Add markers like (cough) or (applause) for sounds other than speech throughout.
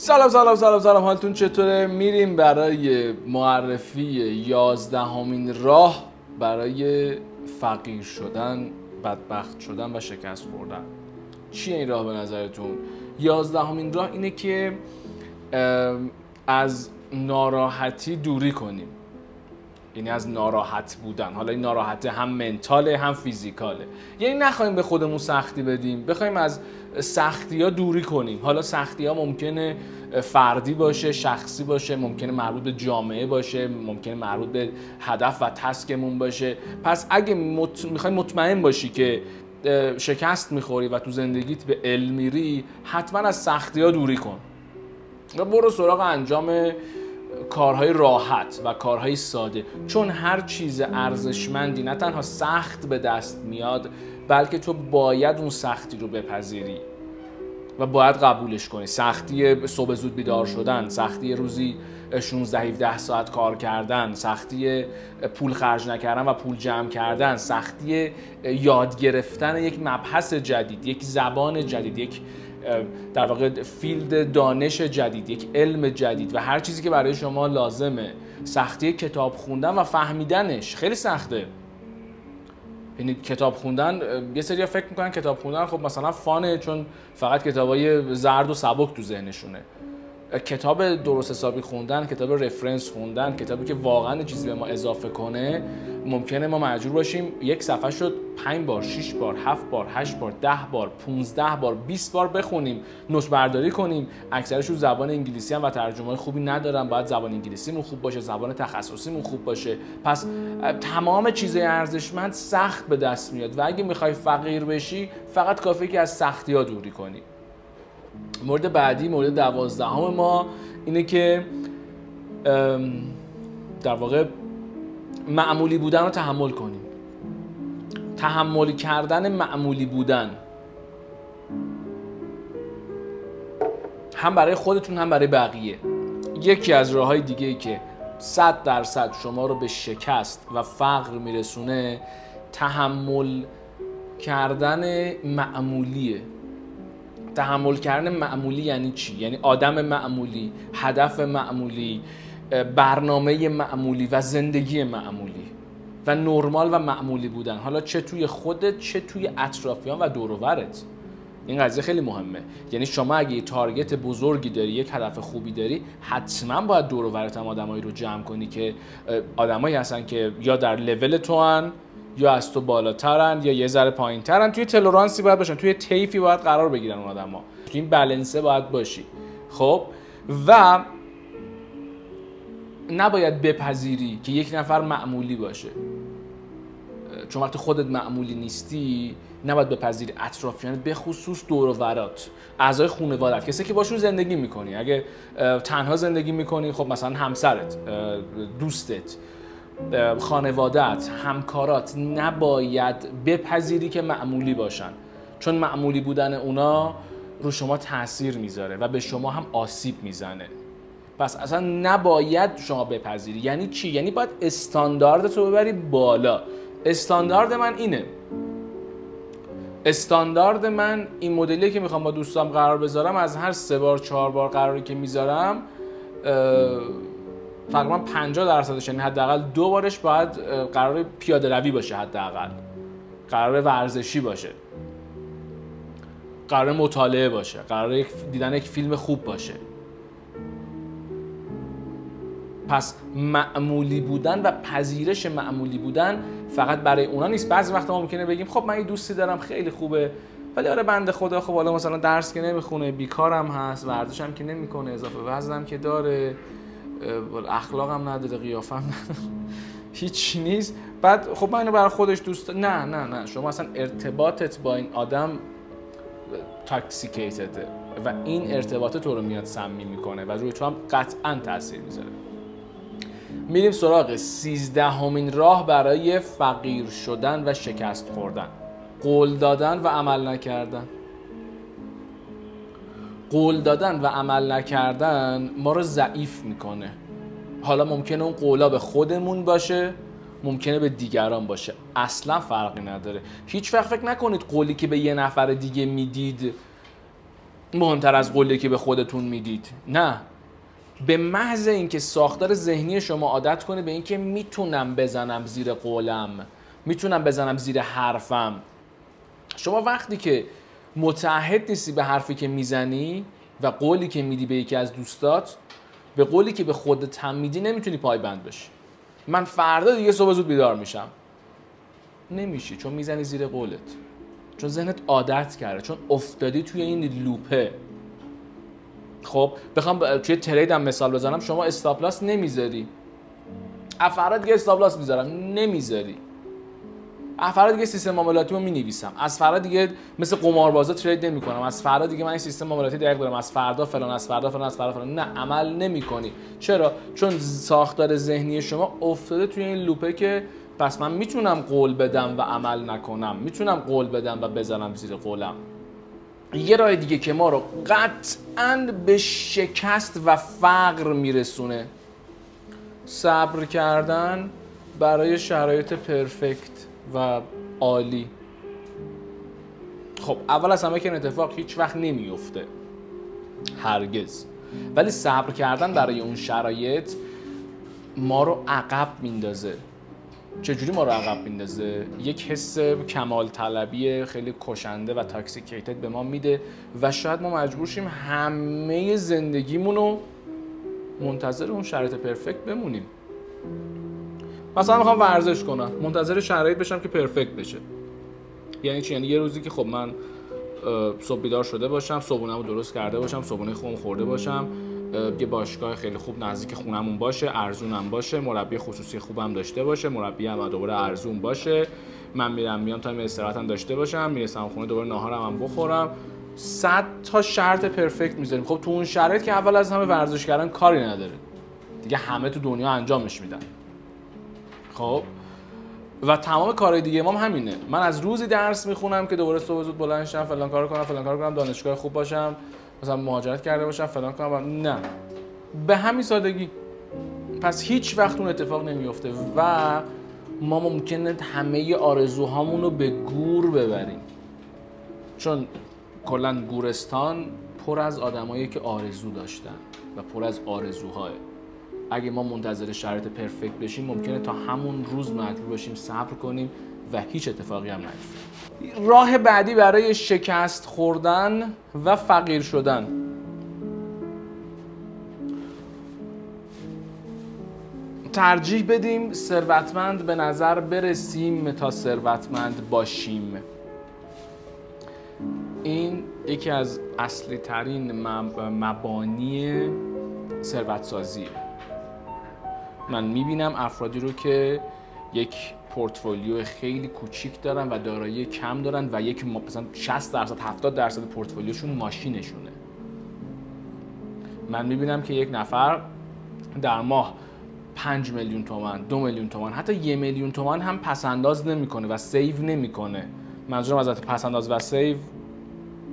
سلام سلام سلام سلام. حالتون چطوره؟ میریم برای معرفی یازدهمین راه برای فقیر شدن بدبخت شدن و شکست خوردن. چیه این راه به نظرتون؟ یازدهمین راه اینه که از ناراحتی دوری کنیم. یعنی از ناراحت بودن. حالا این ناراحت هم منتاله هم فیزیکاله. یعنی نخواهیم به خودمون سختی بدیم. بخوایم از سختی ها دوری کنیم. حالا سختی ها ممکنه فردی باشه شخصی باشه ممکنه مربوط به جامعه باشه ممکنه مربوط به هدف و تسکمون باشه. پس اگه مط... می‌خوای مطمئن باشی که شکست می‌خوری و تو زندگیت به علم میری حتما از سختی ها دوری کن. و برو سراغ انجام کارهای راحت و کارهای ساده چون هر چیز ارزشمندی نه تنها سخت به دست میاد بلکه تو باید اون سختی رو بپذیری و باید قبولش کنی. سختی صبح زود بیدار شدن سختی روزی 16 17 ساعت کار کردن سختی پول خرج نکردن و پول جمع کردن سختی یاد گرفتن یک مبحث جدید یک زبان جدید یک در واقع فیلد دانش جدید یک علم جدید و هر چیزی که برای شما لازمه. سختی کتاب خوندن و فهمیدنش خیلی سخته. یعنی کتاب خوندن یه سری فکر می‌کنن کتاب خوندن خب مثلا فانه چون فقط کتابای زرد و سبک تو ذهنشونه. کتاب درست حسابی خوندن کتاب رفرنس خوندن کتابی که واقعا چیزی به ما اضافه کنه ممکنه ما مجبور باشیم یک صفحه شد 5 بار 6 بار 7 بار 8 بار 10 بار 15 بار 20 بار بخونیم نوت برداری کنیم. اکثرش رو زبان انگلیسی هم و ترجمه خوبی ندارن. باید زبان انگلیسیمون خوب باشه زبان تخصصیمون خوب باشه. پس تمام چیزای ارزشمند سخت به دست میاد. و اگه می‌خوای فقیر بشی فقط کافیه که از سختی ها دوری کنی. مورد بعدی مورد دوازدهم ما اینه که در واقع معمولی بودن رو تحمل کنیم. تحمل کردن معمولی بودن هم برای خودتون هم برای بقیه. یکی از راه های دیگه ای که صد درصد شما رو به شکست و فقر میرسونه تحمل کردن معمولیه. تحمل کردن معمولی یعنی چی؟ یعنی آدم معمولی هدف معمولی برنامه معمولی و زندگی معمولی و نرمال و معمولی بودن. حالا چه توی خودت چه توی اطرافیان و دوروورت این قضیه خیلی مهمه. یعنی شما اگه یه تارگت بزرگی داری یک هدف خوبی داری حتما باید دور و هم آدمایی رو جمع کنی که آدمایی هستن که یا در لول تو هن یا از تو بالاترن یا یه ذره پایینترن. توی تلورانسی باید باشن. توی تیفی باید قرار بگیرن اون آدما. توی این بلنسه باید باشی. خب؟ و نباید بپذیری که یک نفر معمولی باشه. چون وقتی خودت معمولی نیستی نباید بپذیری اطرافیانت به خصوص دور و ورات. اعضای خانوادت کسی که باشون زندگی می‌کنی. اگه تنها زندگی می‌کنی خب مثلا همسرت دوستت. خانوادت همکارات نباید بپذیری که معمولی باشن. چون معمولی بودن اونا رو شما تاثیر می‌ذاره و به شما هم آسیب می‌زنه. پس اصلا نباید شما بپذیری. یعنی چی؟ یعنی باید استاندارد رو ببری بالا. استاندارد من اینه. استاندارد من این مدلی که می‌خوام با دوستام قرار بذارم از هر سه بار چهار بار قراری که می‌ذارم تقریبا 50 درصدش یعنی حداقل دو بارش باید قرار پیاده روی باشه حداقل. قرار ورزشی باشه. قرار مطالعه باشه. قرار دیدن یک فیلم خوب باشه. پس معمولی بودن و پذیرش معمولی بودن فقط برای اونا نیست. بعضی وقت ما ممکنه بگیم خب من یه دوستی دارم خیلی خوبه. ولی آره بنده خدا خب حالا مثلا درس که نمی‌خونه بیکارم هست ورزشم که نمی‌کنه اضافه وزنم که داره. اخلاقم نداره قیافم نداره. هیچ نیست. بعد خب من اینو برای خودش دوست نه نه نه. شما اصلا ارتباطت با این آدم تاکسیکیتده و این ارتباط تو رو میاد سمی می‌کنه و روی تو هم قطعا تاثیر می‌ذاره. میریم سراغ سیزدهمین راه برای فقیر شدن و شکست خوردن. قول دادن و عمل نکردن. قول دادن و عمل نکردن ما رو ضعیف می‌کنه. حالا ممکنه اون قولا به خودمون باشه ممکنه به دیگران باشه. اصلا فرقی نداره. هیچ وقت فکر نکنید قولی که به یه نفر دیگه می‌دید مهمتر از قولی که به خودتون می‌دید. نه. به محض اینکه ساختار ذهنی شما عادت کنه به اینکه می‌تونم بزنم زیر قولم می‌تونم بزنم زیر حرفم. شما وقتی که متعهد نیستی به حرفی که می‌زنی و قولی که میدی به یکی از دوستات به قولی که به خودت هم میدی نمی‌تونی پایبند بشی. من فردا دیگه صبح زود بیدار میشم. نمیشی چون می‌زنی زیر قولت. چون ذهنت عادت کرده چون افتادی توی این لوپه. خب بخوام توی ترید هم مثال بزنم شما استاپلاس نمی‌ذاری. افراد دیگه استاپلاس می‌ذارم نمی‌ذاری. افراد دیگه سیستم معاملاتی رو می‌نویسم. از فردا دیگه مثل قماربازا ترید نمی کنم از فردا دیگه من این سیستم معاملاتی دقیق دارم. از فردا فلان از فردا فلان از فردا فلان. نه عمل نمی کنی چرا؟ چون ساختار ذهنی شما افتاده توی این لوپه که پس من می‌تونم قول بدم و عمل نکنم. می‌تونم قول بدم و بزنم زیر قولم. یه راه دیگه که ما رو قطعا به شکست و فقر میرسونه. صبر کردن برای شرایط پرفکت. و عالی. خب اول از همه که این اتفاق هیچ وقت نمیفته هرگز. ولی صبر کردن برای اون شرایط ما رو عقب میندازه چجوری ما رو عقب میندازه یک حس کمال طلبی خیلی کشنده و تاکسیکیتد به ما میده و شاید ما مجبور شیم همه زندگیمون رو منتظر اون شرایط پرفکت بمونیم. مثلا می‌خوام ورزش کنم. منتظر شرایط بشم که پرفکت بشه. یعنی چی؟ یعنی یه روزی که خب من صبح بیدار شده باشم صبحونه‌مو درست کرده باشم صبحونه خوم خورده باشم یه باشگاه خیلی خوب نزدیک خونمون باشه ارزونم باشه مربی خصوصی خوبم داشته باشه مربی هم دوباره ارزون باشه. من میرم میام تایم استراحتم داشته باشم می‌رسم خونه دوباره ناهارم هم بخورم. صد تا شرط پرفکت می‌ذاریم. خب تو اون شرایط که اول از همه ورزش کردن کاری نداره. دیگه همه تو دنیا انجامش میدن. خب؟ و تمام کارهای دیگه ما هم همینه. من از روزی درس می‌خونم که دوباره صبح زود بلند شم فلان کارو کنم فلان کارو کنم دانشگاه خوب باشم مثلا مهاجرت کرده باشم فلان کنم نه. به همین سادگی. پس هیچ وقت اون اتفاق نمیفته و ما ممکنه همه آرزوهامون رو به گور ببریم. چون کلا گورستان پر از آدمایی که آرزو داشتن و پر از آرزوهای. اگه ما منتظر شرایط پرفکت بشیم ممکنه تا همون روز مجبور باشیم صبر کنیم و هیچ اتفاقی هم نیفته. راه بعدی برای شکست خوردن و فقیر شدن. ترجیح بدیم ثروتمند به نظر برسیم تا ثروتمند باشیم. این یکی از اصلی ترین مبانی ثروت سازیه من می‌بینم افرادی رو که یک پورتفولیو خیلی کوچیک دارن و دارایی کم دارن و یک مثلا 60 درصد 70 درصد پورتفولیوشون ماشینشونه. من می‌بینم که یک نفر در ماه 5 میلیون تومن دو میلیون تومن حتی یه میلیون تومن هم پس‌انداز نمی‌کنه و save نمی‌کنه. منظورم از پس‌انداز و save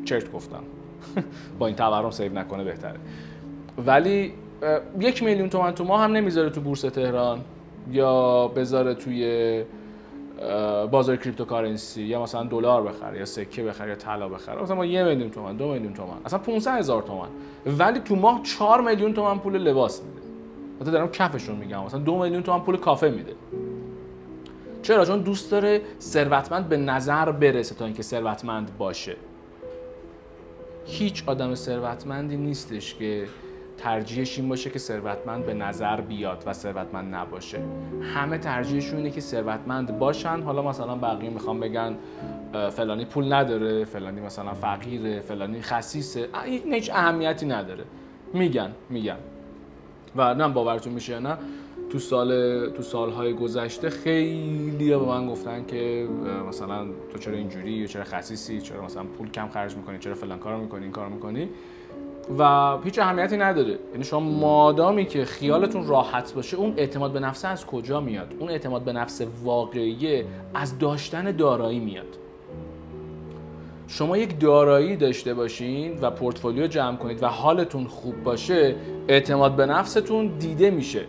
چرت گفتم. (laughs) با این تورم save نکنه بهتره. ولی یک میلیون تومن تو ماه هم نمی‌ذاره تو بورس تهران یا بذاره توی بازار cryptocurrency یا مثلا دلار بخره یا سکه بخره یا طلا بخره. مثلا ما یه میلیون تومن دو میلیون تومن اصلا 500 هزار تومن. ولی تو ماه 4 میلیون تومن پول لباس میده. مثلا دارم کفشون میگم. مثلا دو میلیون تومن پول کافه میده. چرا؟ چون دوست داره ثروتمند به نظر برسه تا اینکه ثروتمند باشه. هیچ آدم ثروتمندی نیستش که ترجیحش این باشه که ثروتمند به نظر بیاد و ثروتمند نباشه. همه ترجیحشون اینه که ثروتمند باشن. حالا مثلا بقیه می‌خوام بگن فلانی پول نداره فلانی مثلا فقیره فلانی خسیسه. این هیچ اهمیتی نداره. میگن میگن. و نه باورتون میشه نه تو سال تو سالهای گذشته خیلی به من گفتن که مثلا تو چرا اینجوری چرا خسیسی چرا مثلا پول کم خرج می‌کنی چرا فلان کارو می‌کنی این کارو می‌کنی. و هیچ اهمیتی نداره. یعنی شما مادامی که خیالتون راحت باشه اون اعتماد به نفس از کجا میاد؟ اون اعتماد به نفس واقعی از داشتن دارایی میاد. شما یک دارایی داشته باشین و پورتفولیو جمع کنید و حالتون خوب باشه اعتماد به نفستون دیده میشه.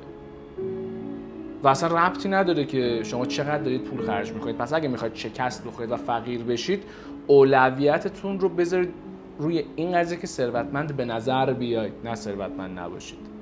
و اصلا ربطی نداره که شما چقدر دارید پول خرج می‌کنید. پس اگه می‌خواید شکست بخورید و فقیر بشید اولویتتون رو بذارید روی این قضیه که ثروتمند به نظر بیاید نه ثروتمند نباشید.